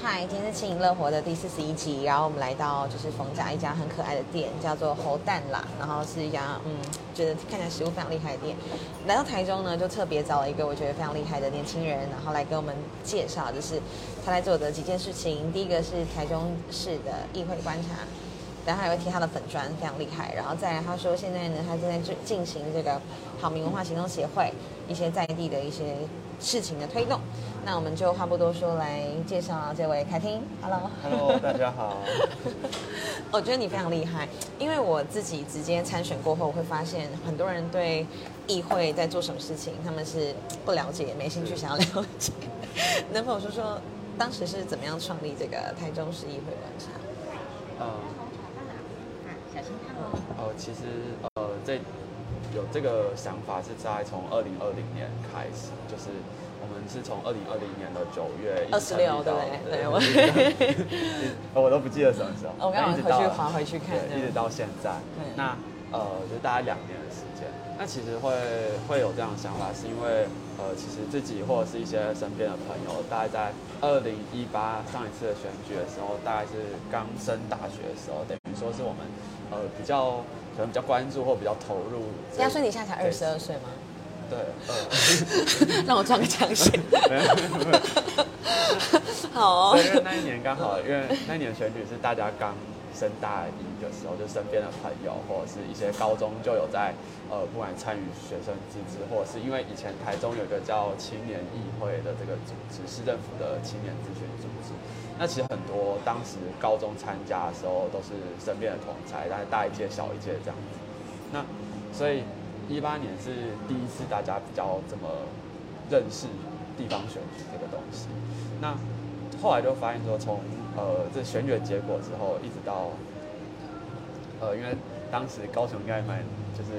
嗨，今天是轻盈乐活的第四十一集，然后我们来到就是逢甲一家很可爱的店，叫做猴蛋啦，然后是一家嗯，觉得看起来食物非常厉害的店。来到台中呢，就特别找了一个我觉得非常厉害的年轻人，然后来给我们介绍，就是他在做的几件事情。第一个是台中市的议会观察，然后还会提他的粉砖，非常厉害。然后再来他说现在呢，他正在进进行这个好民文化行动协会一些在地的一些事情的推动。那我们就话不多说，来介绍这位凯婷。Hello。Hello，大家好。我觉得你非常厉害，因为我自己直接参选过后，我会发现很多人对议会在做什么事情，他们是不了解、没兴趣想要了解。能否说说当时是怎么样创立这个台中市议会观察？嗯，小心看哦。哦，其实呃，这有这个想法是在从二零二零年开始，就是是从二零二零年的九月一直26成立到对不对对我我 我都不记得什么时候，我刚好但一直到回去滑回去看对，一直到现在对。那呃，就大概两年的时间。那其实会会有这样的想法，是因为呃，其实自己或者是一些身边的朋友，大概在二零一八上一次的选举的时候，大概是刚升大学的时候，等于说是我们呃比较可能比较关注或比较投入这。压岁你现在才二十二岁吗？对，呃，让我撞个枪先。没有没有没有好哦，因为那一年刚好，因为那一年选举是大家刚升大一的时候，就身边的朋友或者是一些高中就有在呃，不管参与学生自治，或者是因为以前台中有一个叫青年议会的这个组织，市政府的青年咨询组织。那其实很多当时高中参加的时候都是身边的同才，但是大一届小一届这样子。那所以一八年是第一次大家比较这么认识地方选举这个东西。那后来就发现说从，呃这选举的结果之后，一直到呃，因为当时高雄应该蛮就是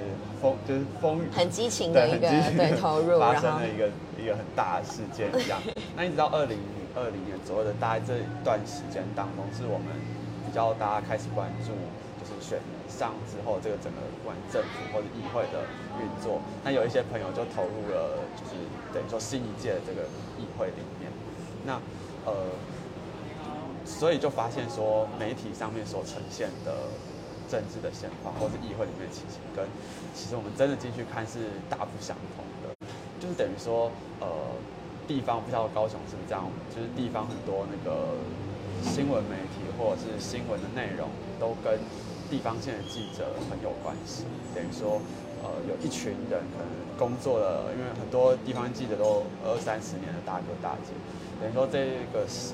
风就是风雨很激情的一个对投入，发生了一个一个很大的事件一样。那一直到二零二零年左右的大概这一段时间当中，是我们比较大家开始关注，是选上之后这个整个不管政府或者议会的运作。那有一些朋友就投入了，就是等于说新一届的这个议会里面。那呃，所以就发现说媒体上面所呈现的政治的现况，或是议会里面的情形，跟其实我们真的进去看是大不相同的。就是等于说，呃，地方不知道高雄是不是这样，就是地方很多那个新闻媒体或者是新闻的内容，都跟地方线的记者很有关系。等于说，呃，有一群人可能工作了，因为很多地方记者都二三十年的大哥大姐，等于说这个是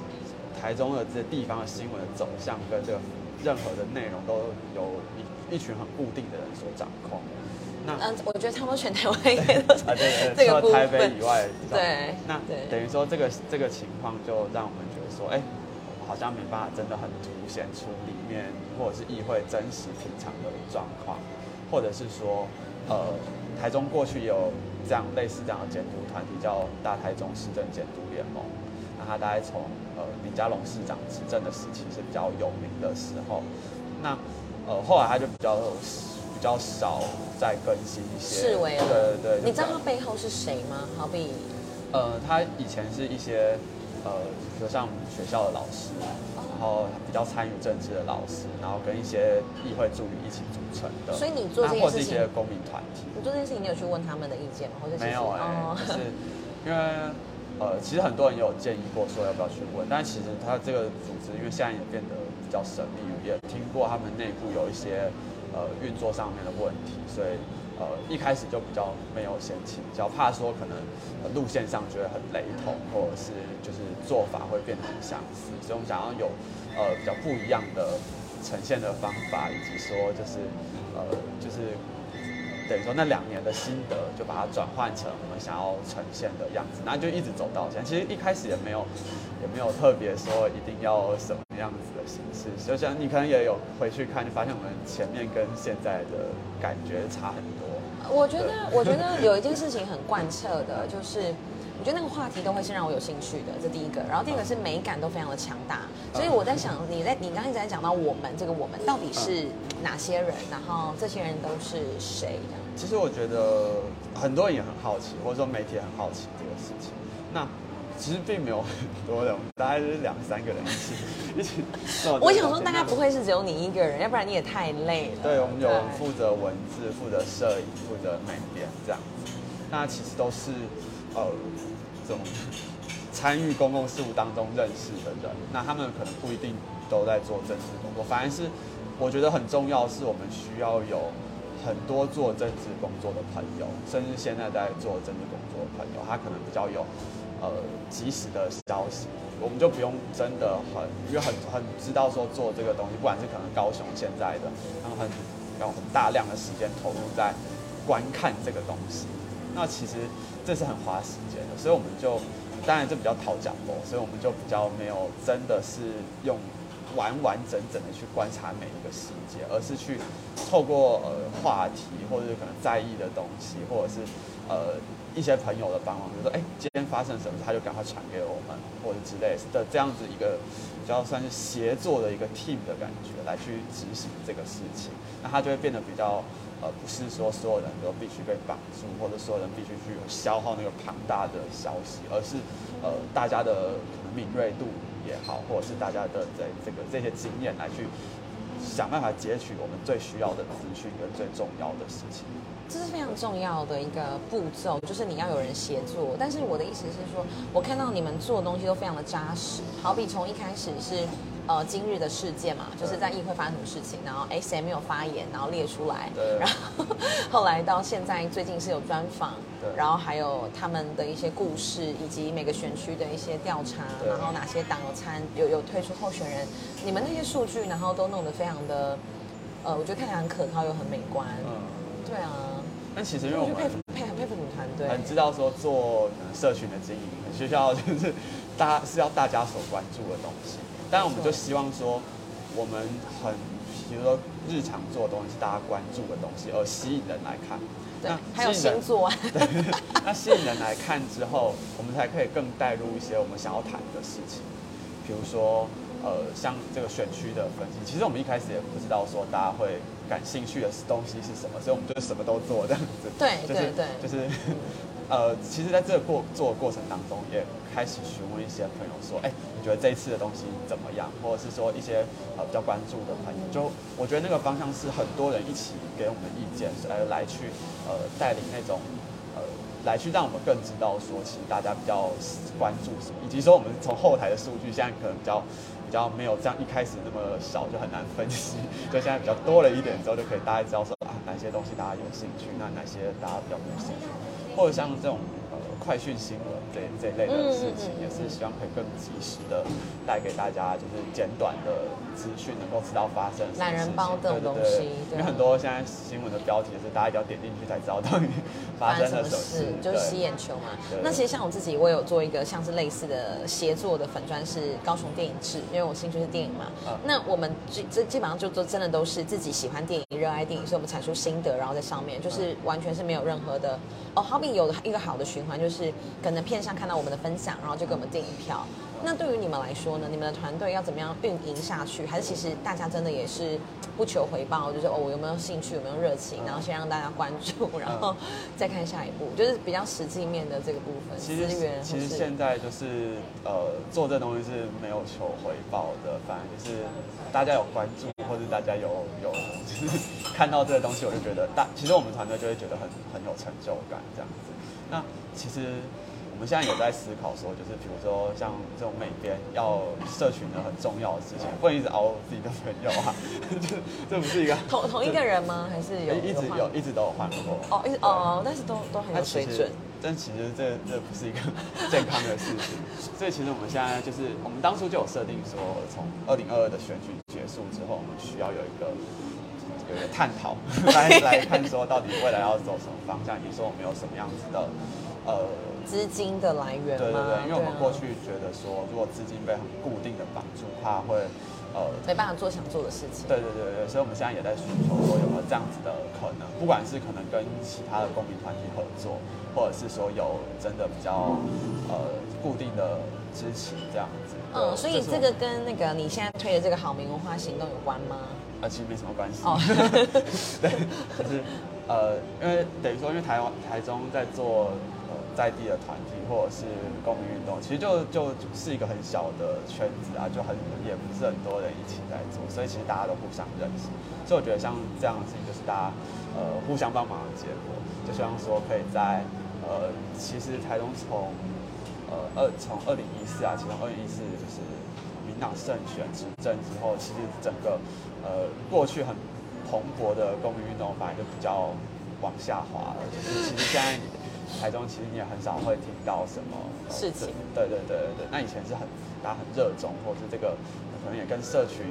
台中的这地方的新闻的走向跟这个任何的内容都有一一群很固定的人所掌控。那嗯，我觉得差不多全台湾 应该都是啊，对对，这个部除了台北分以外，对那对等于说这个这个情况就让我们觉得说，哎，好像没办法真的很凸显出里面或者是议会真实平常的状况，或者是说，呃，台中过去也有这样类似这样的监督团体，叫大台中市政监督联盟。那他大概从呃李佳龙市长执政的时期是比较有名的时候，那呃后来他就比较比较少再更新一些，对对对，你知道他背后是谁吗？好比呃，他以前是一些呃，比如像学校的老师，然后比较参与政治的老师，然后跟一些议会助理一起组成的。所以你做这件那或是事情一些公民团体，你做这件事情，你有去问他们的意见吗？或者没有哎、哦就是 因为呃，其实很多人也有建议过说要不要去问，但其实他这个组织因为现在也变得比较神秘，也听过他们内部有一些呃运作上面的问题，所以呃一开始就比较没有先请教，怕说可能、路线上觉得很雷同，或者是就是做法会变得很相似，所以我们想要有呃比较不一样的呈现的方法，以及说就是呃就是等于说那两年的心得，就把它转换成我们想要呈现的样子，那就一直走到现在。其实一开始也没有也没有特别说一定要什么样子的形式，就像你可能也有回去看，就发现我们前面跟现在的感觉差很多。我觉得，我觉得有一件事情很贯彻的，就是我觉得那个话题都会是让我有兴趣的，这第一个。然后第二个是美感都非常的强大，所以我在想，你在你刚才一直在讲到我们这个我们到底是哪些人，然后这些人都是谁这样。其实我觉得很多人也很好奇，或者说媒体很好奇这个事情。那其实并没有很多人，大概就是两三个人一起一起 做。我想说，大概不会是只有你一个人，要不然你也太累了。对，我们有负责文字、负责摄影、负责美编这样子。那其实都是呃这种参与公共事务当中认识的人，那他们可能不一定都在做政治工作，反而是我觉得很重要，是我们需要有很多做政治工作的朋友，甚至现在在做政治工作的朋友，他可能比较有呃及时的消息，我们就不用真的很，因为很很知道说做这个东西，不管是可能高雄现在的，他们很有很大量的时间投入在观看这个东西，那其实这是很花时间的，所以我们就当然这比较讨讲咯，所以我们就比较没有真的是用完完整整的去观察每一个细节，而是去透过呃话题或者是可能在意的东西，或者是呃一些朋友的帮忙，比如说哎今天发生什么事，他就赶快传给我们，或者之类的这样子一个比较算是协作的一个 team 的感觉来去执行这个事情，那它就会变得比较。呃，不是说所有人都必须被绑住，或者所有人必须去消耗那个庞大的消息，而是呃大家的可能敏锐度也好，或者是大家的在这个这些经验来去想办法截取我们最需要的资讯跟最重要的事情。这是非常重要的一个步骤，就是你要有人协作。但是我的意思是说，我看到你们做的东西都非常的扎实，好比从一开始是呃今日的事件嘛，就是在议会发生什么事情，然后哎谁没有发言，然后列出来，对然后后来到现在最近是有专访对，然后还有他们的一些故事，以及每个选区的一些调查，对然后哪些党有参有有推出候选人，你们那些数据，然后都弄得非常的，呃，我觉得看起来很可靠又很美观，嗯，对啊。但其实因为我们佩服佩很佩服你们团队，很知道说做社群的经营，很需要就是 大家是要大家所关注的东西。但我们就希望说，我们很比如说日常做的东西是大家关注的东西，而吸引人来看。对那，还有星座啊，对，那吸引人来看之后，我们才可以更带入一些我们想要谈的事情，比如说，呃，像这个选区的分析，其实我们一开始也不知道说大家会感兴趣的东西是什么，所以我们就是什么都做这样子。对就是对对就是，呃，其实在这个过做的过程当中，也开始询问一些朋友说，哎，你觉得这一次的东西怎么样？或者是说一些呃比较关注的朋友，就我觉得那个方向是很多人一起给我们的意见，呃，来去呃带领那种呃来去让我们更知道说，其实大家比较关注什么，以及说我们从后台的数据现在可能比较。比较没有这样一开始那么少，就很难分析。就现在比较多了一点之后，就可以大家知道说啊哪些东西大家有兴趣，那哪些大家比较没有兴趣，或者像这种呃快讯新闻这这类的事情，也是希望可以更及时的带给大家，就是简短的资讯，能够知道发生什么懒人包这种东对对对西对因为很多现在新闻的标题是大家一定要点进去才知道到底发生了什么事，就是吸眼球嘛。那其实像我自己，我有做一个像是类似的协作的粉砖，是高雄电影制，因为我兴趣是电影嘛。嗯那我们基这基本上就都真的都是自己喜欢电影、热爱电影，所以我们产出心得，然后在上面就是完全是没有任何的哦。好比有一个好的循环，就是可能片上看到我们的分享，然后就给我们订一票。那对于你们来说呢？你们的团队要怎么样运营下去？还是其实大家真的也是不求回报，就是哦，我有没有兴趣，有没有热情，然后先让大家关注，然后再看下一步，就是比较实际面的这个部分，其实资源其实现在就是呃做这东西是没有求回报的，反正就是大家有关注或者大家有有就是看到这个东西，我就觉得大其实我们团队就会觉得很很有成就感这样子。那其实我们现在有在思考说，就是比如说像这种美编要社群的很重要的事情，不能一直熬自己的朋友啊，这这不是一个同同一个人吗？还是有一直有一直都有换过哦，一直哦，但是都都很有水准。，但其实这这不是一个健康的事情，所以其实我们现在就是，我们当初就有设定说，从二零二二的选举结束之后，我们需要有一个有一个探讨，来来看说到底未来要走什么方向，以及说我们有什么样子的呃。资金的来源吗？对对对，因为我们啊过去觉得说，如果资金被很固定的绑住，怕会呃没办法做想做的事情。对对对对，所以我们现在也在寻求说有没有这样子的可能，不管是可能跟其他的公民团体合作，或者是说有真的比较呃固定的支持这样子。嗯，所以这个跟那个你现在推的这个好民文化行动有关吗？呃其实没什么关系。哦 对，就是呃，因为等于说，因为台湾台中在做呃在地的团体或者是公民运动，其实就就是一个很小的圈子啊，就很也不是很多人一起在做，所以其实大家都互相认识。所以我觉得像这样的事情，就是大家呃互相帮忙的结果。就希望说可以在呃，其实台中从呃二从二零一四啊，其中二零一四就是民党胜选执政之后，其实整个呃过去很蓬勃的公民运动反而就比较。往下滑了，就是其实现在台中其实你也很少会听到什么事情。对对对对对，那以前是很大家很热衷，或是这个可能也跟社群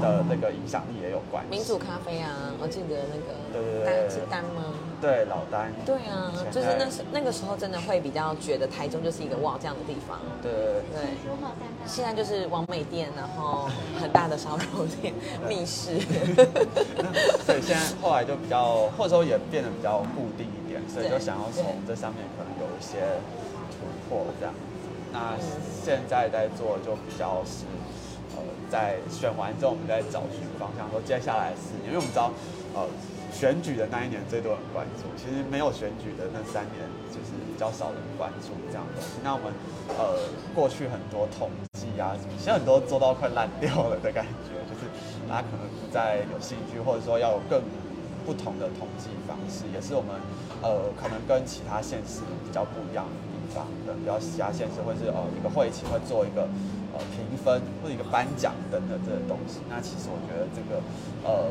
的那个影响力也有关系。民主咖啡啊，我记得那个对对对，是丹吗？对老丹。对啊，就是那时那个时候真的会比较觉得台中就是一个哇这样的地方。对对对。现在就是王美店，然后很大的烧肉店、密室。所以现在后来就比较，或者说也变得比较固定一点，所以就想要从这上面可能有一些突破这样。那现在在做就比较是，呃，在选完之后我们在找寻方向，说接下来四年，因为我们知道，呃。选举的那一年最多人关注，其实没有选举的那三年就是比较少人关注这样东西。那我们呃过去很多统计啊，其实很多做到快烂掉了的感觉，就是大家可能不再有兴趣，或者说要有更不同的统计方式，也是我们呃可能跟其他县市比较不一样的地方。可能比较其他县市会是呃一个会期会做一个呃评分或者一个颁奖等等这些东西。那其实我觉得这个呃。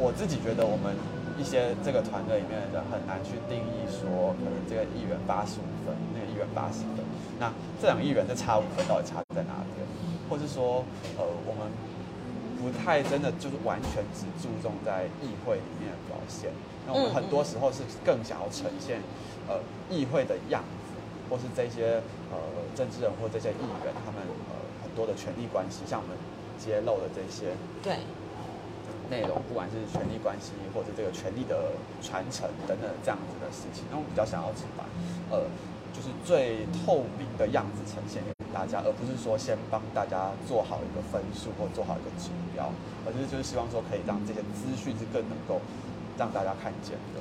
我自己觉得，我们一些这个团队里面的人很难去定义说，可能这个议员八十五分，那个议员八十分，那这两个议员的差五分到底差在哪边？或是说，呃，我们不太真的就是完全只注重在议会里面的表现，那我们很多时候是更想要呈现，呃，议会的样子，或是这些呃政治人或这些议员他们呃很多的权力关系，像我们揭露的这些，对。内容，不管是权力关系，或者这个权力的传承等等这样子的事情，那我比较想要是把，呃，就是最透明的样子呈现给大家，而不是说先帮大家做好一个分数或做好一个指标，而是就是希望说可以让这些资讯是更能够让大家看见的。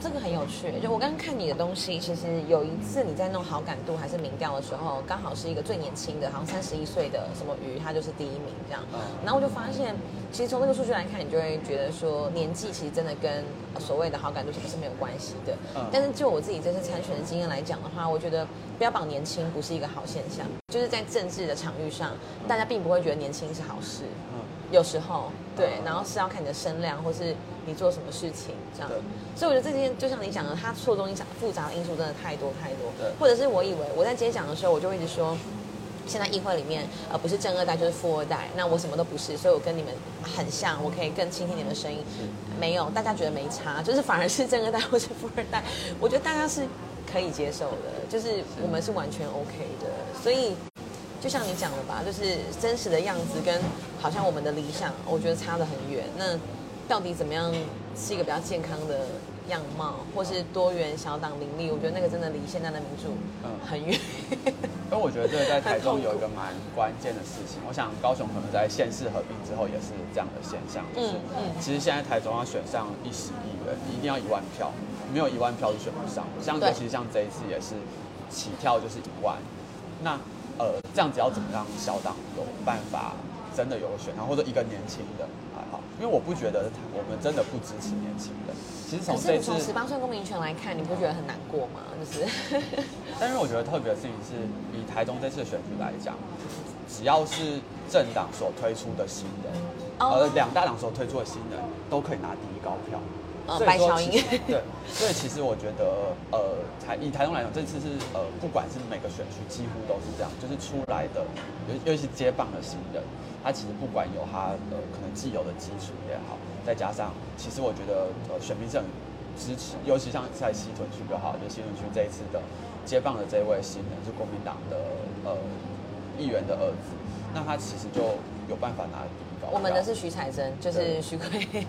这个很有趣，就我刚刚看你的东西，其实有一次你在弄好感度还是民调的时候，刚好是一个最年轻的，好像三十一岁的什么鱼，他就是第一名这样。然后我就发现，其实从那个数据来看，你就会觉得说，年纪其实真的跟所谓的好感度是不是没有关系的。但是就我自己这次参选的经验来讲的话，我觉得标榜年轻不是一个好现象，就是在政治的场域上，大家并不会觉得年轻是好事。有时候对，然后是要看你的声量，或是你做什么事情这样。所以我觉得这件就像你讲的，它错综影响复杂的因素真的太多太多。对，或者是我以为我在今天讲的时候，我就一直说，现在议会里面呃不是正二代就是富二代，那我什么都不是，所以我跟你们很像，我可以更倾听你们的声音。没有，大家觉得没差，就是反而是正二代或是富二代，我觉得大家是可以接受的，就是我们是完全 OK 的，所以。就像你讲的吧，就是真实的样子跟好像我们的理想，我觉得差得很远。那到底怎么样是一个比较健康的样貌，或是多元小党林立？我觉得那个真的离现在的民主嗯很远。因为我觉得这个在台中有一个蛮关键的事情。我想高雄可能在县市合并之后也是这样的现象，就是其实现在台中要选上一十亿人，你一定要一万票，没有一万票是选不上。像尤其是像这一次也是起跳就是一万，那。呃，这样子要怎么让小党有办法真的有选上，或者一个年轻的还好？因为我不觉得我们真的不支持年轻人。其实从这次十八岁公民权来看，你不觉得很难过吗？就是，但是我觉得特别的事情是，以台中这次的选举来讲，只要是政党所推出的新人，呃，两大党所推出的新人，都可以拿第一高票。白乔英对，所以其实我觉得，呃，台以台中来讲，这次是呃，不管是每个选区，几乎都是这样，就是出来的，尤尤其是接棒的新人，他其实不管有他呃可能既有的基础也好，再加上，其实我觉得呃选民是很支持，尤其像在西屯区就好，就西屯区这一次的接棒的这位新人是国民党的呃议员的儿子，那他其实就有办法拿。我们的是徐彩珍，就是徐贵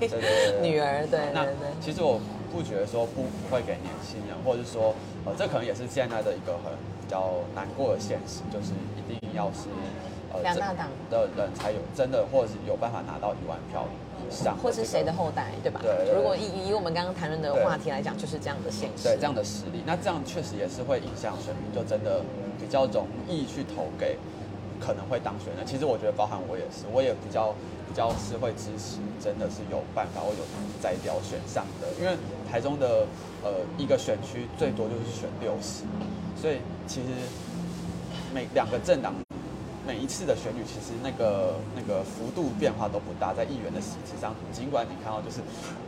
女儿。对，那其实我不觉得说不不会给年轻人，或者是说，呃，这可能也是现在的一个很比较难过的现实，就是一定要是呃这两大党。的人才有真的或者是有办法拿到一万票以上，或是谁的后代，对吧？对如果以以我们刚刚谈论的对话题来讲，就是这样的现实。对这样的实力，那这样确实也是会影响选民，就真的比较容易去投给可能会当选的。其实我觉得，包含我也是，我也比较比较是会支持，真的是有办法或有摘掉选上的，因为台中的呃一个选区最多就是选六十，所以其实每两个政党。每一次的选举，其实那个那个幅度变化都不大，在议员的席次上，尽管你看到就是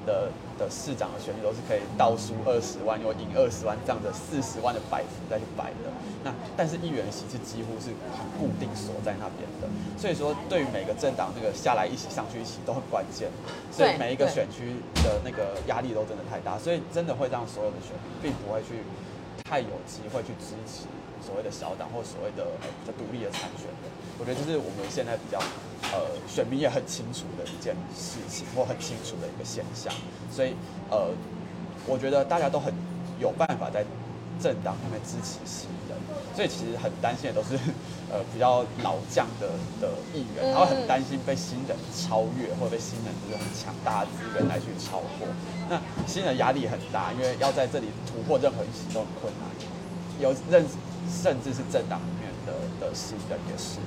的的市长的选举都是可以倒输二十万又赢二十万这样的四十万的摆幅再去摆的，那但是议员席次几乎是很固定锁在那边的，所以说对于每个政党那个下来一起上去一起都很关键，所以每一个选区的那个压力都真的太大，所以真的会让所有的选民并不会去太有机会去支持所谓的小党或所谓的呃比较独立的参选的。我觉得这是我们现在比较呃选民也很清楚的一件事情，或很清楚的一个现象。所以呃，我觉得大家都很有办法在政党上面支持新人，所以其实很担心的都是 呃比较老将的的议员，嗯然后很担心被新人超越，或者被新人就是很强大的资源来去超过。那新人压力很大，因为要在这里突破任何一席都很困难。有认甚至是政党里面的的新人也是，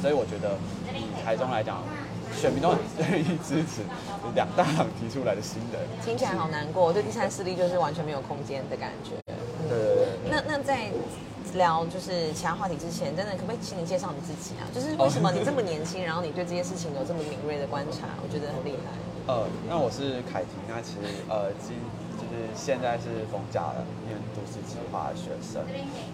所以我觉得以台中来讲，选民都很愿意支持两大党提出来的新人。听起来好难过，对第三势力就是完全没有空间的感觉。嗯对对对。那那在聊就是其他话题之前，真的可不可以请你介绍你自己啊？就是为什么你这么年轻，然后你对这些事情有这么敏锐的观察，我觉得很厉害。呃，那我是凯婷，那其实呃今就是现在是逢甲念都市计划的学生，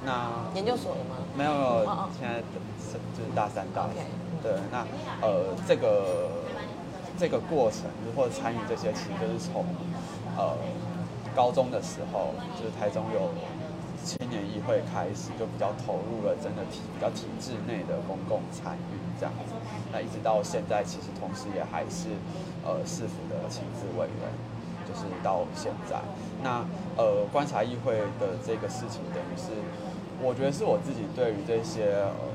那研究所了吗？没有没有现在是就是大三大嗯对，那呃这个这个过程或者参与这些，其实就是从呃高中的时候，就是台中有青年议会开始，就比较投入了真的体比较体制内的公共参与这样子。那一直到现在，其实同时也还是呃市府的亲自委员。就是到现在，那呃观察议会的这个事情，等于是我觉得是我自己对于这些呃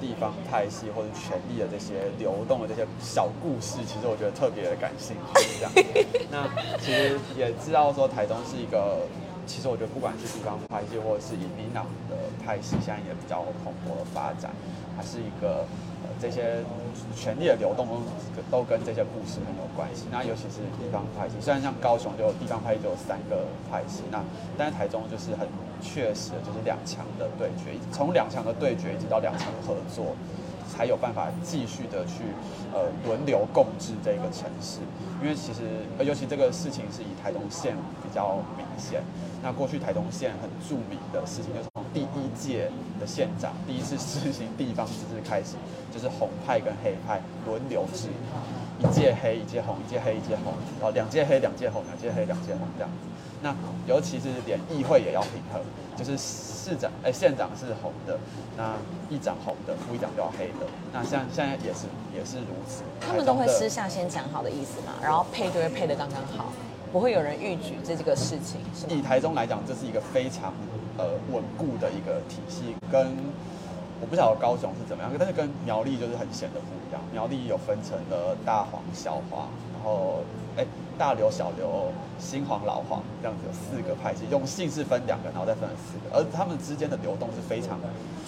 地方派系或者权力的这些流动的这些小故事，其实我觉得特别的感兴趣。这样，那其实也知道说台东是一个，其实我觉得不管是地方派系或者是以民党的派系，现在也比较蓬勃的发展，它是一个。呃这些权力的流动都都跟这些故事很有关系。那尤其是地方派系，虽然像高雄就地方派系就有三个派系，那但是台中就是很确实的就是两强的对决，从两强的对决一直到两强的合作，才有办法继续的去呃轮流共治这个城市。因为其实尤其这个事情是以台东县比较明显。那过去台东县很著名的事情，就是从第一届的县长第一次实行地方自治开始，就是红派跟黑派轮流制，一届黑一届红，一届黑一届红，然后两届黑两届红，两届黑两届红这样子。那尤其是连议会也要平衡，就是市长哎县长是红的，那议长红的，副议长就要黑的。那像现在也是也是如此。他们都会私下先讲好的意思嘛，然后配就会配的刚刚好，不会有人逾矩这这个事情，是以？台中来讲，这是一个非常呃稳固的一个体系，跟我不晓得高雄是怎么样，但是跟苗栗就是很显得不一样。苗栗有分成了大黄、小黄，然后哎大刘、小刘、新黄、老黄这样子有四个派系，用姓氏分两个，然后再分成四个，而他们之间的流动是非常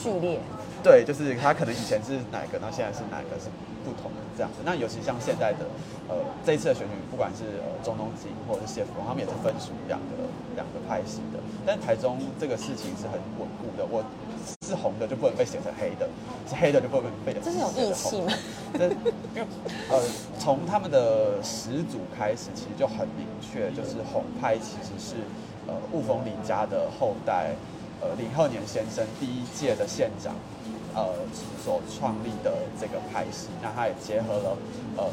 剧烈，对，就是他可能以前是哪个，那现在是哪个是不同的这样子。那尤其像现在的呃这一次的选举，不管是呃中东锦或者是谢福荣，他们也是分属两个两个派系的。但台中这个事情是很稳固的，我是红的就不能被写成黑的，是黑的就不能被这是有义气吗？这因为呃，从他们的始祖开始，其实就很明确，就是红派其实是呃雾峰林家的后代，呃林鹤年先生第一届的县长，呃所创立的这个派系，那他也结合了呃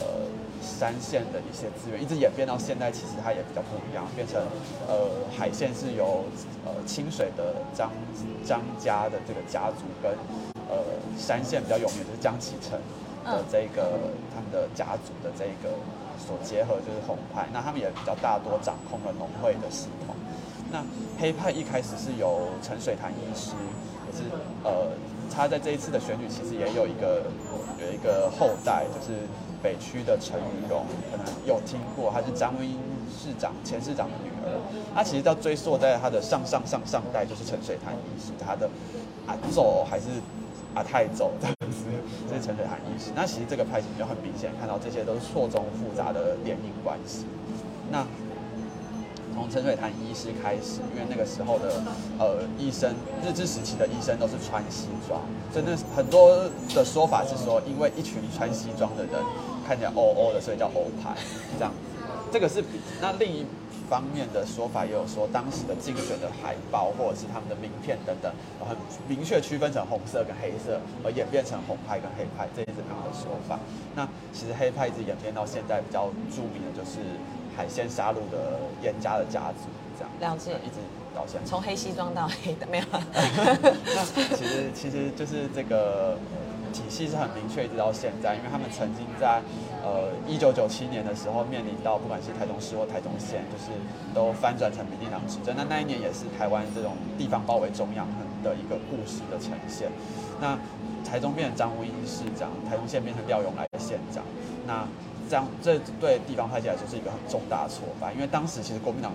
山县的一些资源，一直演变到现在，其实它也比较不一样，变成呃海线是由呃清水的张张家的这个家族跟呃山县比较有名就是江启臣的这个、他们的家族的这个所结合就是红派，那他们也比较大多掌控了农会的系统。那黑派一开始是由陈水潭医师，也是呃他在这一次的选举其实也有一个有一个后代，就是北区的陈云荣，可能有听过，她是张英市长前市长的女儿。她其实要追溯在她的上上上上代，就是陈水潭医师，她的阿祖还是阿太祖这陈水潭医师。那其实这个拍型就很明显看到这些都是错综复杂的联姻关系。那从陈水潭医师开始，因为那个时候的呃医生，日治时期的医生都是穿西装，真的很多的说法是说，因为一群穿西装的人看起来欧欧的，所以叫欧派这样。这个是比那另一方面的说法，也有说当时的竞选的海报或者是他们的名片等等，很明确区分成红色跟黑色，而演变成红派跟黑派这也是他们的说法。那其实黑派一直演变到现在比较著名的就是。海鲜杀戮的严家的家族，这样了解，一直到现在，从黑西装到黑的没有。那其实其实就是这个体系是很明确，一直到现在，因为他们曾经在呃一九九七年的时候面临到不管是台中市或台中县，就是都翻转成民进党执政。那那一年也是台湾这种地方包围中央的一个故事的呈现。那台中变成张无英市长，台中县变成廖永来的县长。那这样，这对地方派系来说是一个很重大的挫败，因为当时其实国民党，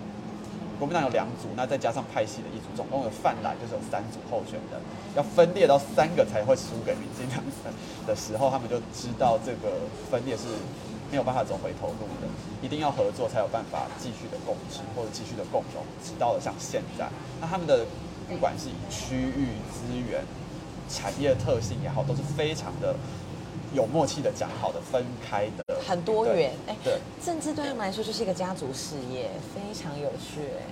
国民党有两组，那再加上派系的一组，总共有泛蓝就是有三组候选人，要分裂到三个才会输给民进党的时候，他们就知道这个分裂是没有办法走回头路的，一定要合作才有办法继续的共治或者继续的共荣，直到了像现在，那他们的不管是以区域资源、产业特性也好，都是非常的。有默契的讲好的分开的很多元哎，对，政治对他们来说就是一个家族事业，非常有趣哎，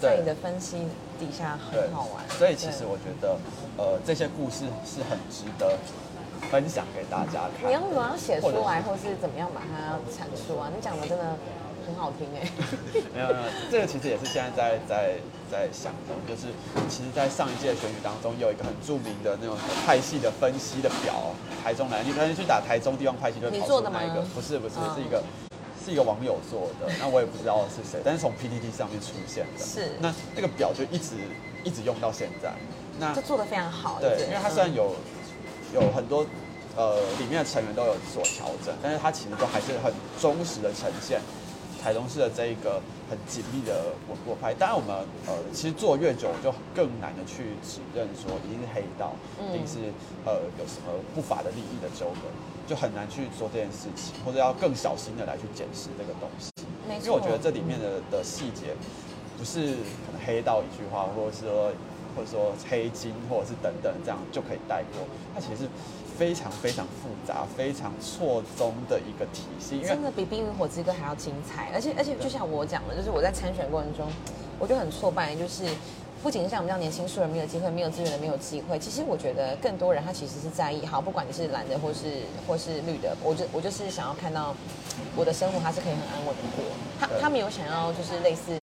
在你的分析底下很好玩，所以其实我觉得呃这些故事是很值得分享给大家看。你要怎么样写出来，或是怎么样把它阐述啊？你讲的真的。很好听哎，没有没有，这个其实也是现在在在在想的，就是其实，在上一届选举当中，有一个很著名的那种派系的分析的表，台中来，你可能去打台中地方派系，就跑出那一个，不是不是，是一个是一个网友做的，那我也不知道是谁，但是从 PPT 上面出现的，是，那那个表就一直一直用到现在，那就做的非常好，对，因为它虽然有有很多呃里面的成员都有所调整，但是它其实都还是很忠实的呈现。台中市的这一个很紧密的稳固派，当然我们呃其实做越久就更难的去指认说一定是黑道，一定是呃有什么不法的利益的纠葛，就很难去做这件事情，或者要更小心的来去检视这个东西。因为我觉得这里面的的细节不是可能黑道一句话，或者是说或者说黑金或者是等等这样就可以带过，它其实是。非常非常复杂、非常错综的一个体系，真的比《冰与火之歌》还要精彩。而且而且，就像我讲的，就是我在参选过程中，我就很挫败，就是不仅是像我们这样年轻素人没有机会、没有资源的没有机会，其实我觉得更多人他其实是在意，好，不管你是蓝的或是或是绿的，我就我就是想要看到我的生活，他是可以很安稳的过。他他没有想要就是类似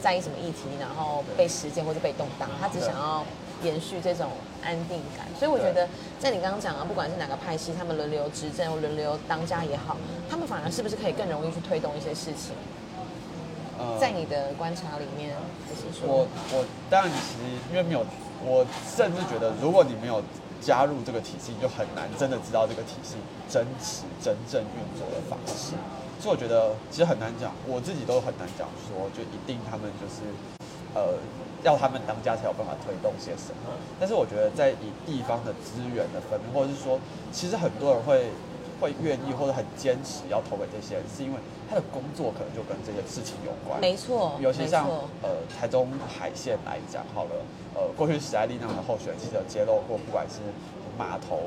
在意什么议题，然后被实践或者被动荡，他只想要。延续这种安定感，所以我觉得，在你刚刚讲啊，不管是哪个派系，他们轮流执政或轮流当家也好，他们反而是不是可以更容易去推动一些事情？在你的观察里面，还是说我我当然其实因为没有，我甚至觉得，如果你没有加入这个体系，你就很难真的知道这个体系真实真正运作的方式。所以我觉得其实很难讲，我自己都很难讲说，就一定他们就是呃。要他们当家才有办法推动些什么，但是我觉得在以地方的资源的分配，或者是说，其实很多人会会愿意或者很坚持要投给这些人，是因为他的工作可能就跟这些事情有关。没错，尤其像呃台中海线来讲，好了，呃过去史爱丽那样的候选人其实有揭露过，不管是码头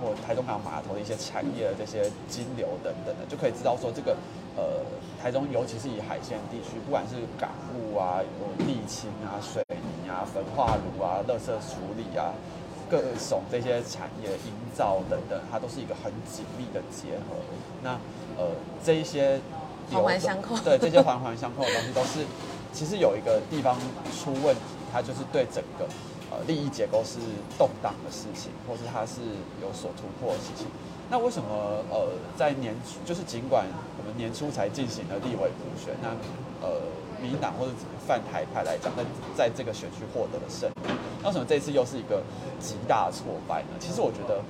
或台中港码头的一些产业的这些金流等等的，就可以知道说这个呃。台中，尤其是以海鲜地区，不管是港务啊、有沥青啊、水泥啊、焚化炉啊、垃圾处理啊，各种这些产业营造等等，它都是一个很紧密的结合。那呃，这一些环环相扣，对这些环环相扣的东西，都是其实有一个地方出问题，它就是对整个利益结构是动荡的事情，或是它是有所突破的事情。那为什么呃在年初就是尽管我们年初才进行了立委补选，那呃民党或者泛台派来讲，在在这个选区获得了胜利。那为什么这次又是一个极大挫败呢？其实我觉得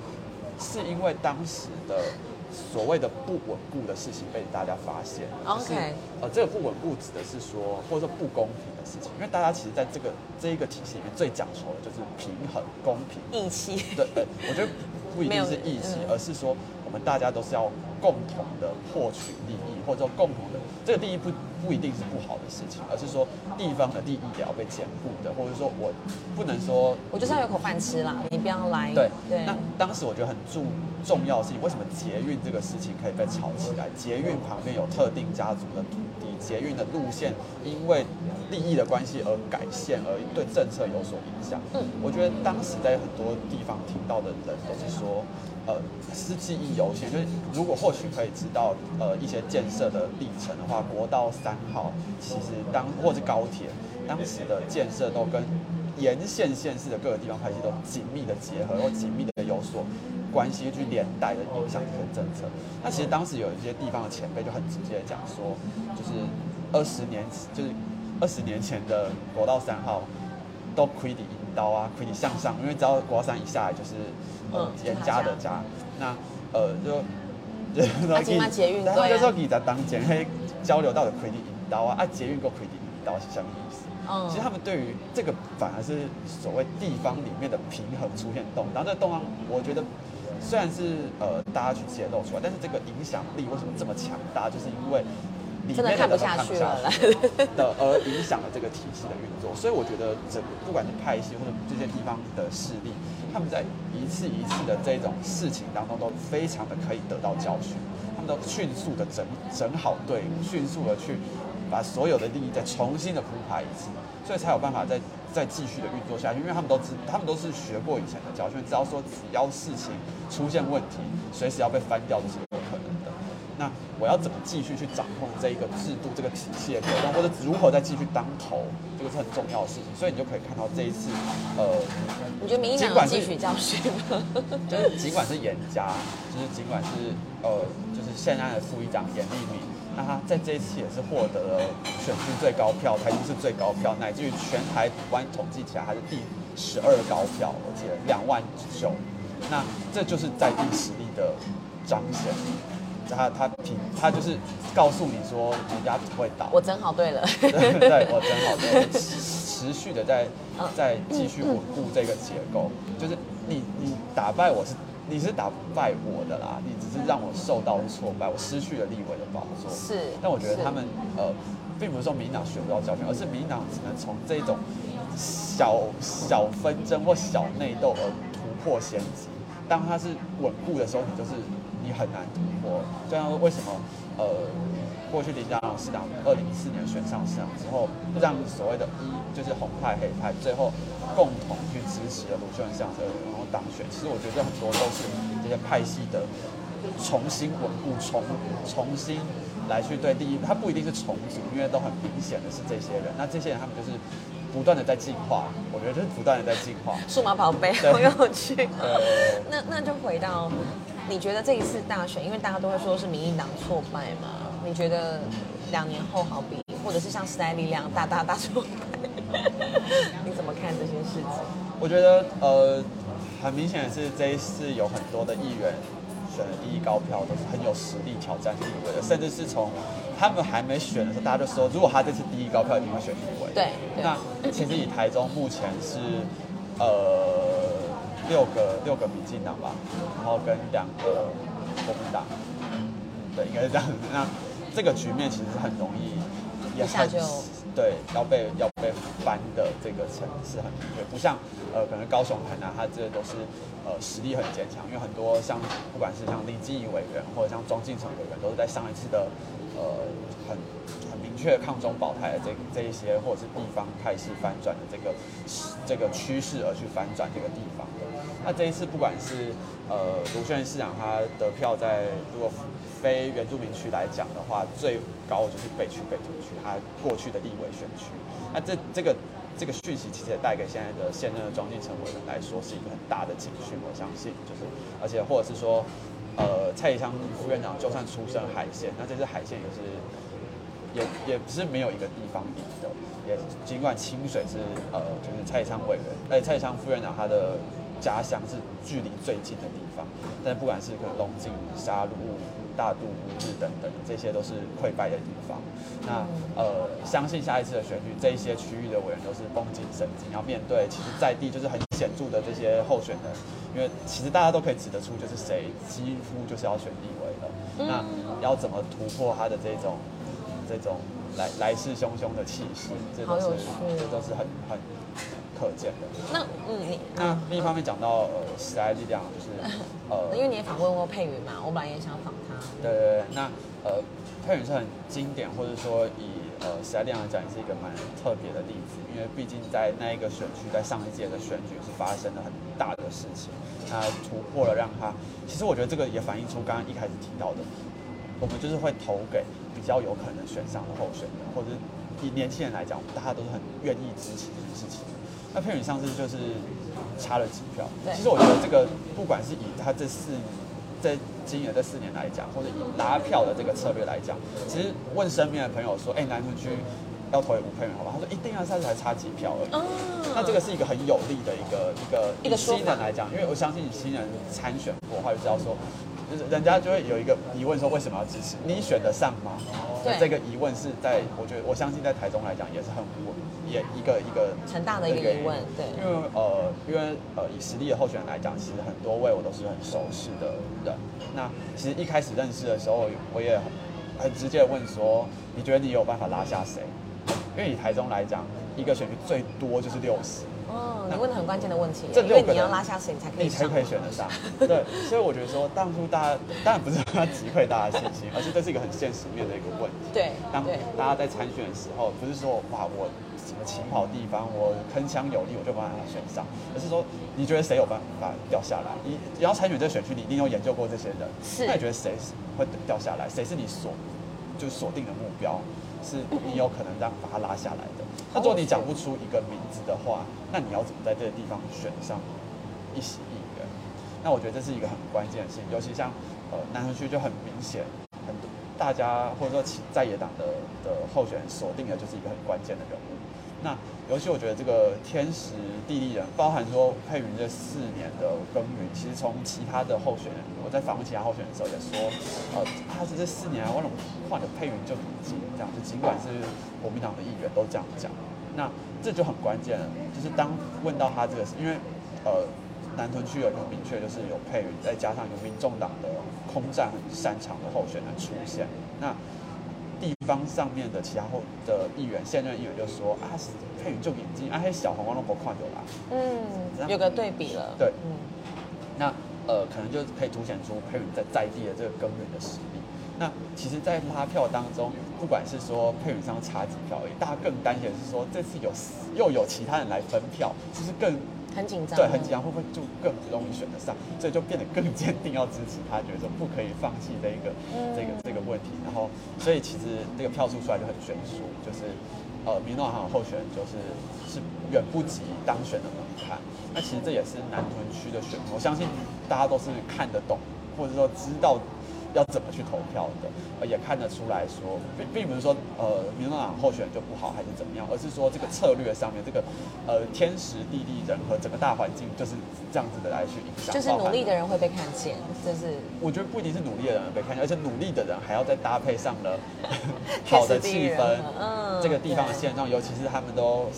是因为当时的所谓的不稳固的事情被大家发现了。就是呃，这个不稳固指的是说，或者说不公平的事情，因为大家其实在这个这一个体系里面最讲求的就是平衡、公平。义气，对对，我觉得不一定是义气，嗯而是说我们大家都是要共同的获取利益，或者说共同的这个利益不不一定是不好的事情，而是说地方的利益也要被兼顾的，或者说我不能说我就是要有口饭吃啦，你不要来。对对，那当时我觉得很重重要的事情，为什么捷运这个事情可以被炒起来？捷运旁边有特定家族的土地，捷运的路线因为利益的关系而改线，而对政策有所影响。嗯我觉得当时在很多地方听到的人都是说，呃，是记忆犹新，就是如果或许可以知道呃一些建设的历程的话，国道三号其实当或是高铁当时的建设都跟沿线县市的各个地方派系都紧密的结合，或紧密的有所关系，去连带的影响这个政策。那其实当时有一些地方的前辈就很直接的讲说，就是二十年，就是二十年前的国道三号都亏底引刀啊，亏底向上，因为只要国道三一下来就是呃嗯严家的家，那呃就。就是说啊金马捷运 对啊然后就当前黑交流到的亏底引刀啊，啊捷运够亏底引刀是什么意思？嗯其实他们对于这个反而是所谓地方里面的平衡出现动荡，这个动荡我觉得虽然是呃大家去揭露出来，但是这个影响力为什么这么强大，就是因为里面的下去了的，而影响了这个体系的运作。所以我觉得整个不管是派系或者这些地方的势力，他们在一次一次的这种事情当中都非常的可以得到教训，都迅速的整整好队伍，迅速的去把所有的利益再重新的铺排一次，所以才有办法再再继续的运作下去。因为他们都知，他们都是学过以前的教训，知道说只要事情出现问题，随时要被翻掉这是有可能的。那我要怎么继续去掌控这一个制度、这个体系的流动，或者如何再继续当头，这个是很重要的事情。所以你就可以看到这一次，呃，你觉得民进党有尽管是汲取教训吗？就是尽管是严家，就是尽管是呃，就是现在的副议长严立敏，那他在这一次也是获得了选区最高票，台中市最高票，乃至于全台湾统计起来还是第十二高票，而且两万九。那这就是在地实力的彰显。他他挺他就是告诉你说人家不会倒，我整好对了。对，我真好，对，我持续的在在继续稳固这个结构，就是你你打败我是你是打不败我的啦，你只是让我受到挫败，我失去了立委的宝座。是但我觉得他们呃，并不是说民进党学不到教训，而是民进党只能从这种小小纷争或小内斗而突破先机。当它是稳固的时候，你就是你很难突破。就像为什么呃，过去林佳龙市长二零一四年选上市长之后，让所谓的一就是红派黑派最后共同去支持了卢秀燕市长这个人，然后当选。其实我觉得很多都是这些派系的重新稳固、重重新来去对第一，他不一定是重组，因为都很明显的是这些人。那这些人他们就是不断的在进化，我觉得就是不断的在进化。数码宝贝对好有趣。呃，那那就回到，你觉得这一次大选，因为大家都会说是民进党挫败嘛？你觉得两年后好比，或者是像时代力量大大大挫败，你怎么看这些事情？我觉得呃，很明显的是这一次有很多的议员选了第一高票，都是很有实力挑战立委的，甚至是从他们还没选的时候，大家就说，如果他这次第一高票，一定会选立委。对对那其实以台中目前是呃六个六个民进党吧，然后跟两个国民党，对，应该是这样子。那这个局面其实是很容易，也很一下就对要被要被翻的这个层是很明确，不像呃可能高雄、台南，它这都是呃实力很坚强，因为很多像不管是像李基怡委员或者像庄敬成委员，都是在上一次的呃很很明确抗中保台的这这一些，或者是地方态势翻转的这个这个趋势而去翻转这个地方的。那这一次不管是呃卢秀燕市长他得票在如果非原住民区来讲的话，最高就是北区北投区，他过去的立委选区。那这这个这个讯息其实也带给现在的现任的庄敬成委员来说是一个很大的警讯，我相信就是而且或者是说。呃，蔡宜香副院长就算出身海线，那这次海线也是也也不是没有一个地方赢的，也尽管清水是呃就是蔡昌委员，哎蔡昌副院长他的家乡是距离最近的地方，但不管是可能龙井、沙鹿、大肚、乌日等等，这些都是溃败的地方。那呃，相信下一次的选举，这一些区域的委员都是绷紧神经，要面对其实在地就是很显著的这些候选人，因为其实大家都可以指得出就是谁几乎就是要选立委了。那要怎么突破他的这种这种来来势汹汹的气势，这都是这都是很很可见的。那嗯，你那另一方面讲到呃时代力量，就是 呃因为你也访问过佩瑜嘛，我本来也想访他。对对对，那呃，佩宇是很经典，或者说以呃时代力量来讲，也是一个蛮特别的例子，因为毕竟在那一个选区，在上一届的选举是发生了很大的事情，他突破了让他，其实我觉得这个也反映出刚刚一开始提到的，我们就是会投给比较有可能选上的候选人，或者以年轻人来讲，大家都是很愿意支持这件事情的。那佩宇上次就是差了几票，对其实我觉得这个不管是以他这四在今年这四年来讲，或者以拉票的这个策略来讲，其实问身边的朋友说，哎、南屯区要投给吴佩云好吧？他说一定要，上次才差几票而已。哦那这个是一个很有利的一个一个一个新人来讲，因为我相信新人参选过的话就知道说，就是人家就会有一个疑问说为什么要支持？你选得上吗？对这个疑问是在我觉得我相信在台中来讲也是很稳，也一个一个很大的一个疑问对因为呃因为呃以实力的候选人来讲，其实很多位我都是很熟识的人。那其实一开始认识的时候，我也很很直接的问说，你觉得你有办法拉下谁？因为以台中来讲，一个选区最多就是六十，哦，你问的很关键的问题，这因为你要拉下谁你才可以上你才可以选得上。对，所以我觉得说，当初大家当然不是要击溃大家的信心，而是这是一个很现实面的一个问题。对当大家在参选的时候，不是说哇我什么起跑地方，我铿锵有力，我就把它选上，而是说你觉得谁有办法掉下来？你你要参选这个选区，你一定有研究过这些人，是那你觉得谁是会掉下来？谁是你锁就是锁定的目标？是你有可能让把它拉下来的。那如果你讲不出一个名字的话，那你要怎么在这个地方选上一席议员？那我觉得这是一个很关键的事情，尤其像呃南城区就很明显，很多大家或者说其在野党的的候选人锁定的就是一个很关键的人物。那尤其我觉得这个天时地利人，包含说佩云这四年的耕耘，其实从其他的候选人，我在访问其他候选人的时候也说，呃，他是这四年来我怎么换的佩云就很近，这样就尽管是国民党的议员都这样讲，那这就很关键了，就是当问到他这个，因为呃南屯区有一个明确，就是有佩云，再加上有民众党的空战很擅长的候选人出现，那。地方上面的其他后的议员，现任议员就说啊，佩云就眼睛，啊，黑小红光都不看有啦。嗯，有个对比了。对嗯，那呃，可能就可以凸显出佩云在在地的这个耕耘的实力。那其实，在拉票当中，不管是说佩宇上差几票而已，大家更担心的是说这次有又有其他人来分票，就是更很紧张。对，很紧张，会不会就更不容易选得上？所以就变得更坚定要支持他，觉得说不可以放弃这一个、这个这个问题。然后，所以其实这个票数出来就很悬殊，就是呃，民众党候选人就是是远不及当选的门槛。那其实这也是南屯区的选民，我相信大家都是看得懂，或者说知道。要怎么去投票的，呃，也看得出来说，并并不是说呃，民众党候选人就不好还是怎么样，而是说这个策略上面，这个呃天时地利人和整个大环境就是这样子的来去影响。就是努力的人会被看见，就是我觉得不一定是努力的人被看见，而且努力的人还要再搭配上了 好的气氛，嗯，这个地方的对现状，尤其是他们都。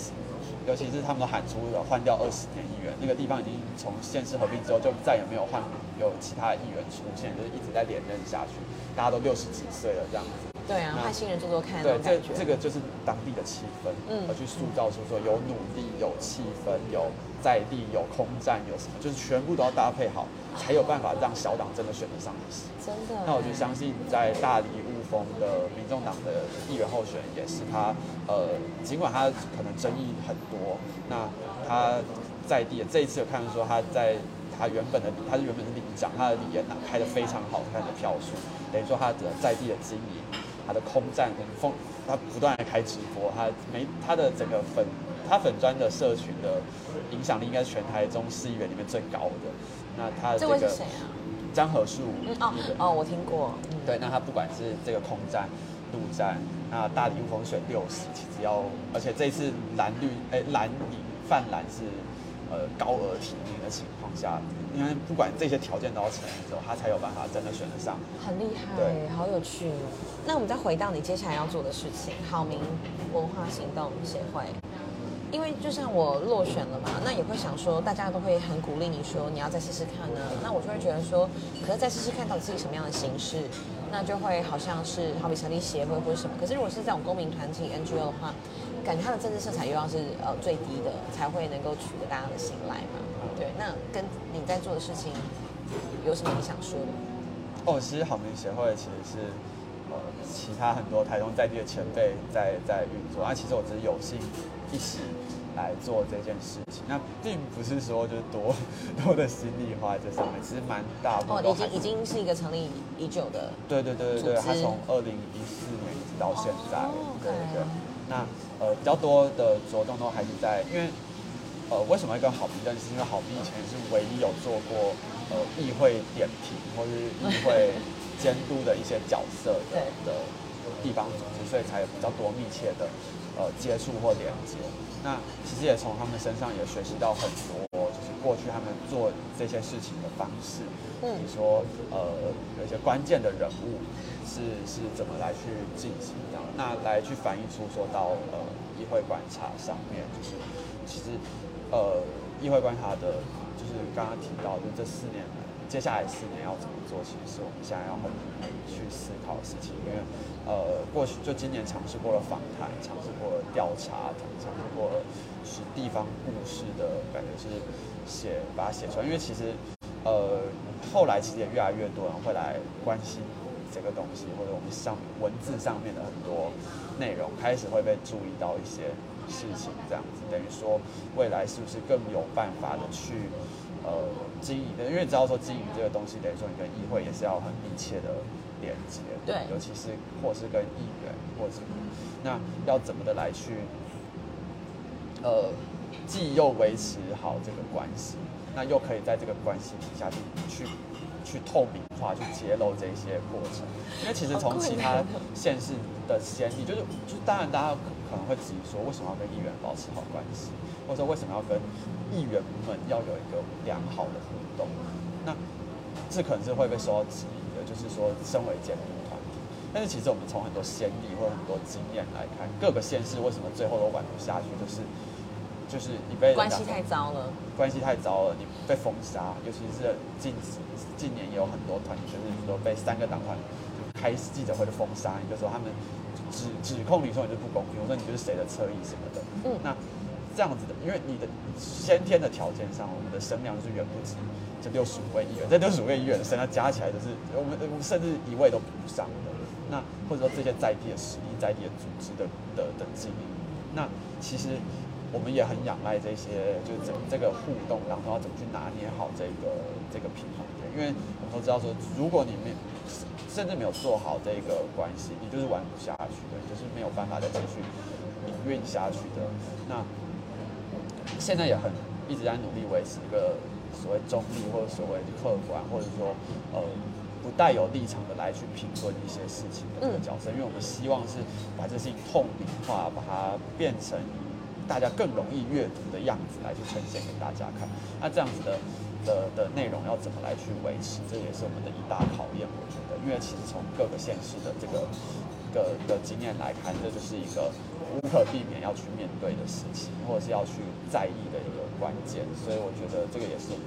尤其是他们都喊出了换掉二十年议员，那个地方已经从县市合并之后就再也没有换有其他的议员出现，就是一直在连任下去，大家都六十几岁了这样子。对啊，那派新人做做看那对，这。这个就是当地的气氛，嗯而去塑造出说有努力、有气氛、有在地、有空战、有什么，就是全部都要搭配好，才有办法让小党真的选得上一席。真的。那我就相信，在大理雾峰的民众党的议员候选人也是他，呃，尽管他可能争议很多，那他在地这一次有看到说他在他原本的他是原本是里长，他的里研党开的非常好看的票数，等于说他的在地的经营，他的空战跟风，他不断的开直播，他没他的整个粉他粉砖的社群的影响力应该是全台中市议员里面最高的。那他的这这个谁啊？张和树，嗯哦哦，我听过。嗯，对，那他不管是这个空战，陆战，那大礼物风选六十，其实要，而且这次蓝绿哎蓝银泛蓝是呃高额提名的情况下，因为不管这些条件都要成立之后，他才有办法真的选得上。很厉害对，好有趣哦。那我们再回到你接下来要做的事情，好名文化行动协会。因为就像我落选了嘛，那也会想说，大家都会很鼓励你说你要再试试看呢。那我就会觉得说，可是再试试看到底是以什么样的形式，那就会好像是好比成立协会或者什么。可是如果是这种公民团体 NGO 的话，感觉它的政治色彩又要是呃最低的，才会能够取得大家的信赖嘛。对，那跟你在做的事情有什么你想说的？哦，其实好民协会其实是呃其他很多台中在地的前辈在在运作，那，其实我只是有幸一起来做这件事情，那并不是说就是多 多的心力花在上面，其实蛮大部哦，已经已经是一个成立已久的，对对对对对，组织他从二零一四年一直到现在，哦对对。那呃比较多的着重都还是在，因为呃为什么会跟好评认识？因为好评以前是唯一有做过呃议会点评或是议会监督的一些角色的的地方组织，所以才有比较多密切的呃接触或连接。那其实也从他们身上也学习到很多，就是过去他们做这些事情的方式，嗯比如说呃有一些关键的人物是是怎么来去进行这样，那来去反映出说到呃议会观察上面，就是其实呃议会观察的，就是刚刚提到，就这四年，接下来四年要怎么做，其实是我们现在要很去思考的事情，因为呃过去就今年尝试过了访谈，尝试过了调查，尝试过了是地方故事的感觉是写把它写出来，因为其实呃后来其实也越来越多人会来关心这个东西，或者我们上文字上面的很多内容开始会被注意到一些事情，这样子等于说未来是不是更有办法的去呃经营的？因为你知道说经营这个东西，等于说你跟议会也是要很密切的连接，对尤其是或是跟议员，或是那要怎么的来去呃，既又维持好这个关系，那又可以在这个关系底下去去去透明化、去揭露这些过程。因为其实从其他县市的先例，就是就是当然大家可可能会质疑说，为什么要跟议员保持好关系，或者说为什么要跟议员们要有一个良好的互动？那这可能是会被受到质疑的，就是说身为监督团体。但是其实我们从很多先例或者很多经验来看，各个县市为什么最后都玩不下去，就是就是你被关系太糟了。关系太糟了，你被封杀，尤其是近近年也有很多团体，就是说被三个党团就开记者会的封杀，你就说他们指指控你说你是不公平，我说你就是谁的侧翼什么的。嗯那这样子的，因为你的先天的条件上，我们的声量就是远不止这六十五位议员，这六十五位议员的声量加起来就是我们我们甚至一位都比不上的。那或者说这些在地的实力、在地的组织的的的经营，那其实我们也很仰赖这些，就是这这个互动然后要怎么去拿捏好这个这个平衡点，因为我们都知道说，如果你没甚至没有做好这个关系，你就是玩不下去的，你就是没有办法再继续营运下去的。那现在也很一直在努力维持一个所谓中立或者所谓客观，或者说呃不带有立场的来去评论一些事情的角色，因为我们希望是把这事情透明化，把它变成大家更容易阅读的样子来去呈现给大家看。那这样子的的的内容要怎么来去维持，这也是我们的一大考验。我觉得，因为其实从各个县市的这个个的经验来看，这就是一个无可避免要去面对的事情，或者是要去在意的一个关键。所以我觉得这个也是我们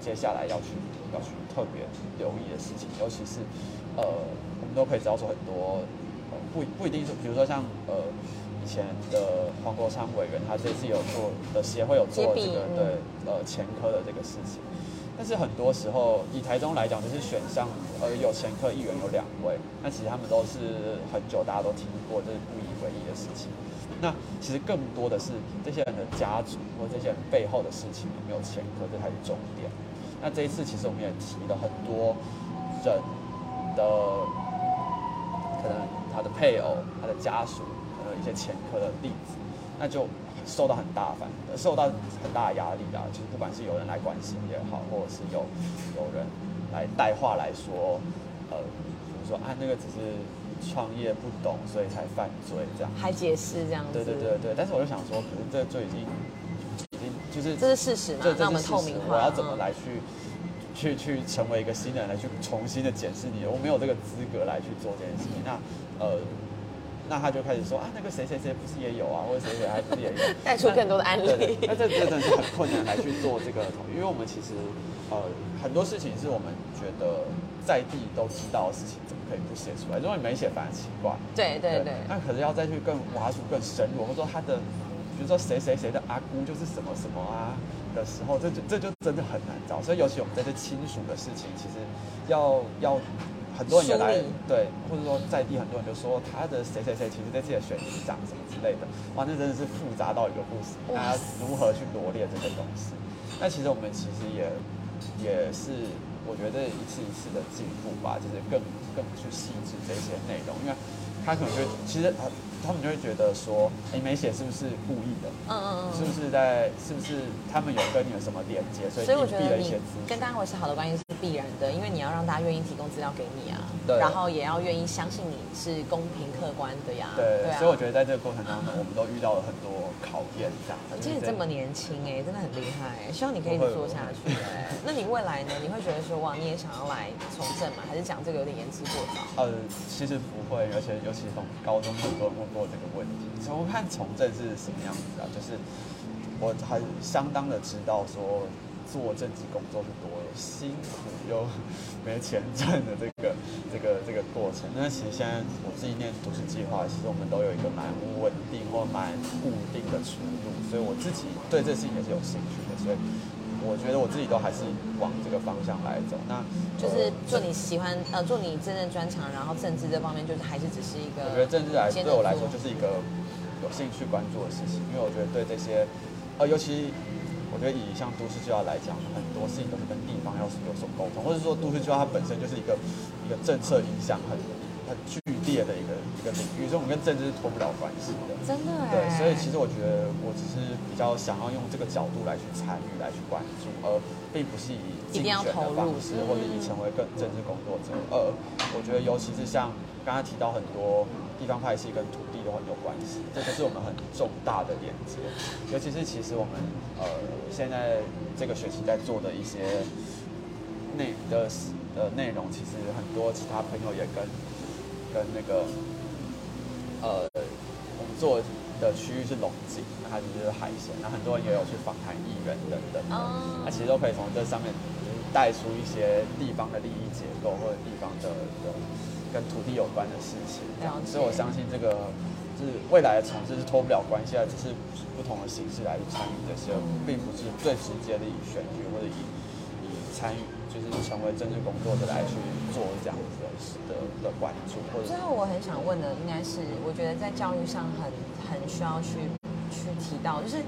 接下来要去要去特别留意的事情，尤其是呃，我们都可以知道说很多不不一定是，比如说像呃前的黄国昌委员，他这次有做的协会有做这个对呃前科的这个事情。但是很多时候，以台中来讲，就是选上呃有前科议员有两位，那其实他们都是很久大家都听过，这是不以为意的事情。那其实更多的是这些人的家族或这些人背后的事情有没有前科，这才是重点。那这一次其实我们也提了很多人的可能他的配偶、他的家属，一些前科的例子，那就受到很大反，受到很大的压力啊。就是不管是有人来关心也好，或者是有有人来带话来说，呃，比如说啊那个只是创业不懂，所以才犯罪这样。还解释这样子。对对对对，但是我就想说，可是这就已经已经就是这是事实嘛这？这那我们透明化。我要怎么嗯来去？去去成为一个新人来去重新的检视你，我没有这个资格来去做这件事情。那呃，那他就开始说啊，那个谁谁谁不是也有啊，或者谁谁还不是也有？带出更多的案对对例。那这真的是很困难来去做这个统一，因为我们其实呃很多事情是我们觉得在地都知道的事情，怎么可以不写出来？如果你没写，反而奇怪。对对对。那可是要再去更挖出更深入，或者说他的，比如说谁谁谁的阿姑就是什么什么啊的时候，这就这就真的很难找。所以尤其我们在这亲属的事情，其实要要很多人也来对，或者说在地很多人就说他的谁谁谁其实在自己的选题长什么之类的，哇，那真的是复杂到一个不行。那要如何去罗列这些东西？那其实我们其实也也是。我觉得一次一次的进步吧，就是更更去细致这些内容，因为他可能就其实他他们就会觉得说，你，没写是不是故意的？嗯嗯嗯。是不是在是不是他们有跟你有什么连接，所以我觉得你资跟大家维持好的关系是必然的，因为你要让大家愿意提供资料给你啊，对然后也要愿意相信你是公平客观的呀，对，啊。所以我觉得在这个过程当中，我们都遇到了很多考验，这样。而且你这么年轻哎、真的很厉害、希望你可以一直做下去 哎、那你未来呢？你会觉得说哇，你也想要来从政吗？还是讲这个有点言之过早？呃，其实不会，而且尤其从高中很多人问过这个问题。从看从政是什么样子啊？就是我还相当的知道说做政治工作是多辛苦又没钱赚的这个这个这个过程。那其实现在我自己念读书计划，其实我们都有一个蛮稳定或蛮固定的出路，所以我自己对这事情也是有兴趣的，所以。我觉得我自己都还是往这个方向来走，那就是做你喜欢呃做你真正专长，然后政治这方面就是还是只是一个。我觉得政治来对我来说就是一个有兴趣关注的事情，因为我觉得对这些，呃，尤其我觉得以像都市计划来讲，很多事情都是跟地方要有所沟通，或者说都市计划它本身就是一个一个政策影响很很剧烈的一个一个领域，所以我们跟政治是脱不了关系的。真的哎、对，所以其实我觉得我只是比较想要用这个角度来去参与、来去关注，而并不是以竞选的方式或者以成为更政治工作者。呃，我觉得尤其是像刚刚提到很多地方派系跟土地都很有关系，这就是我们很重大的连接。尤其是其实我们呃现在这个学期在做的一些内的呃内容，其实很多其他朋友也跟跟那个呃我们做的区域是龙井，那它就是海鲜，那很多人也有去访谈艺人等等那其实都可以从这上面带出一些地方的利益结构或者地方的的跟土地有关的事情，这样。所以我相信这个就是未来的城市是脱不了关系的，只是不同的形式来去参与这些，并不是最直接的以选举或者以以参与就是成为政治工作者来去做这样子的的的关注，或者最后我很想问的应该是，我觉得在教育上很很需要去去提到，就是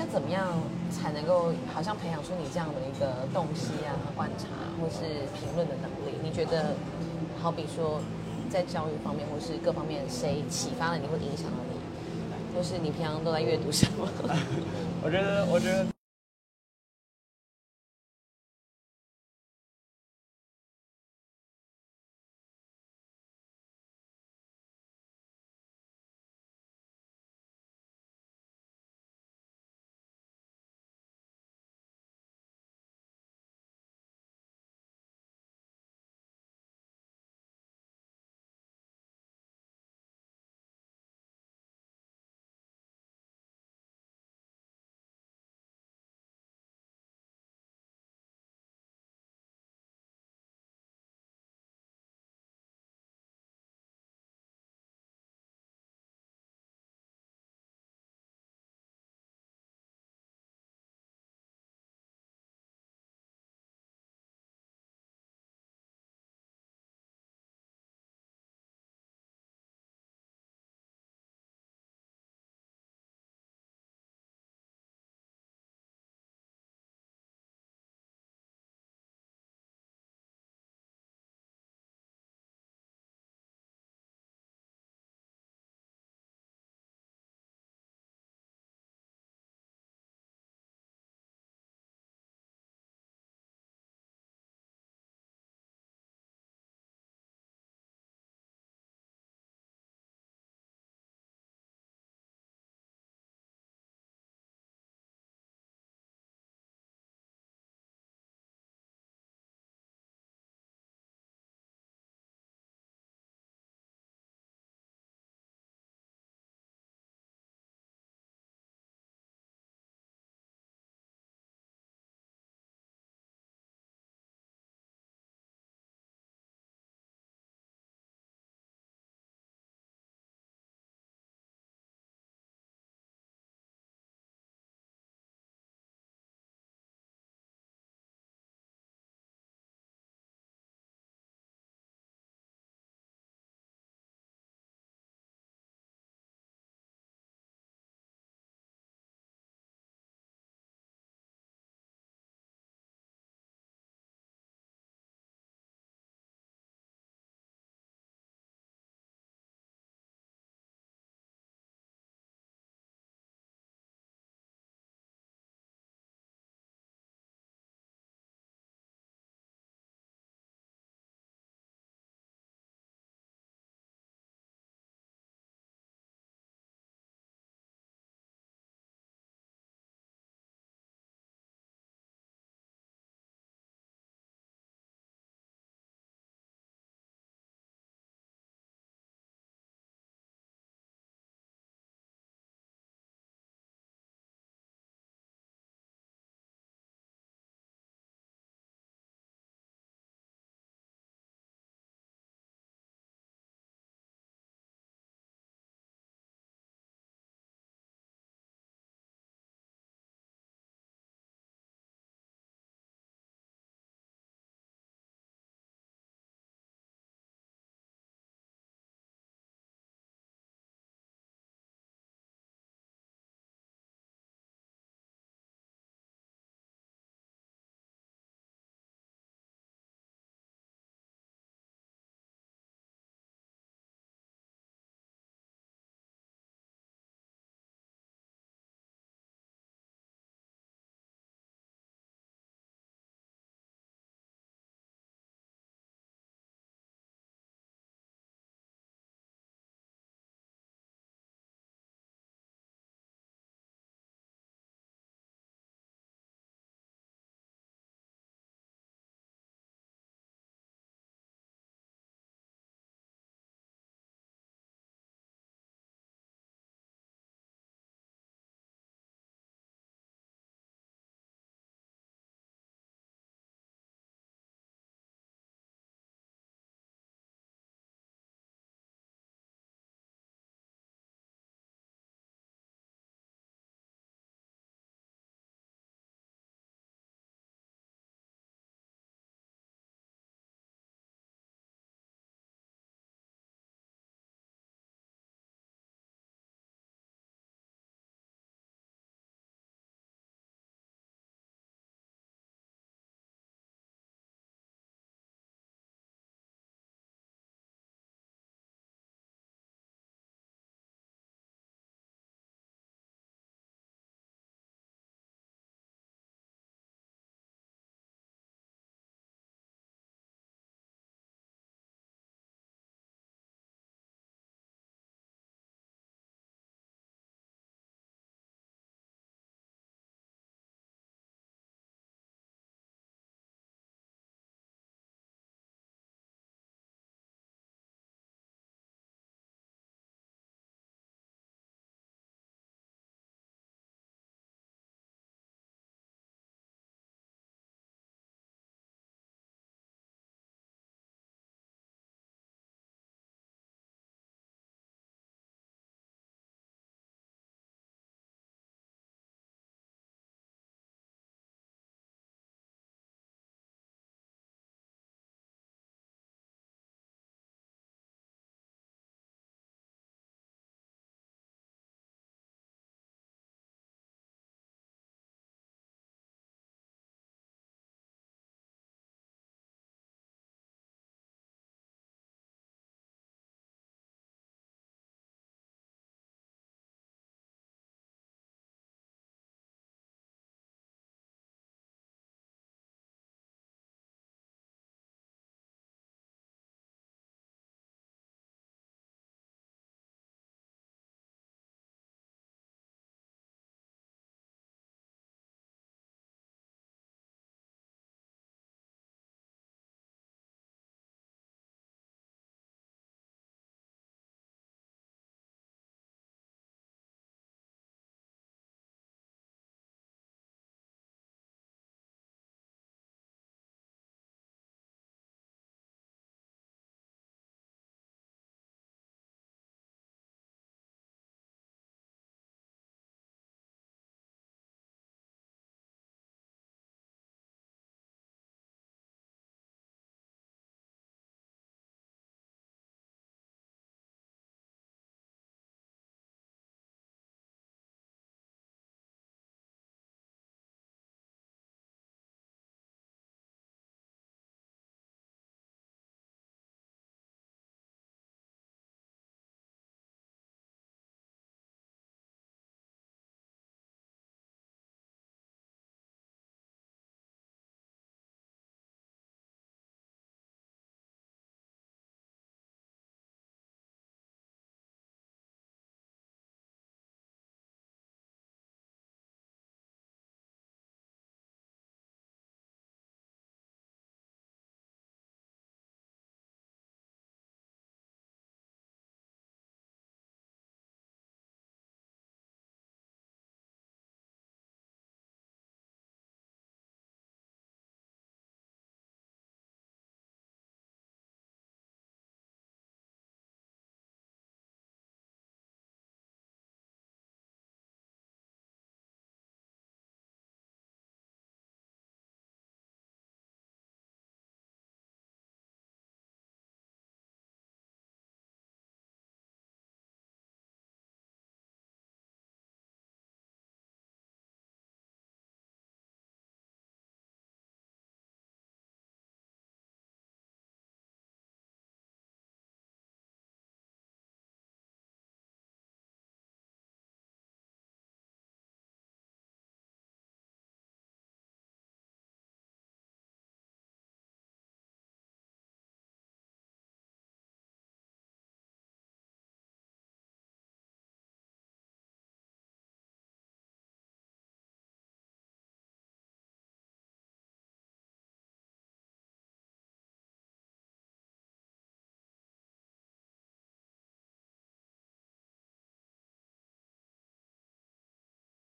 要怎么样才能够好像培养出你这样的一个洞悉啊、观察或是评论的能力？你觉得，好比说在教育方面或是各方面，谁启发了你会影响了你？或是你平常都在阅读什么？我觉得，我觉得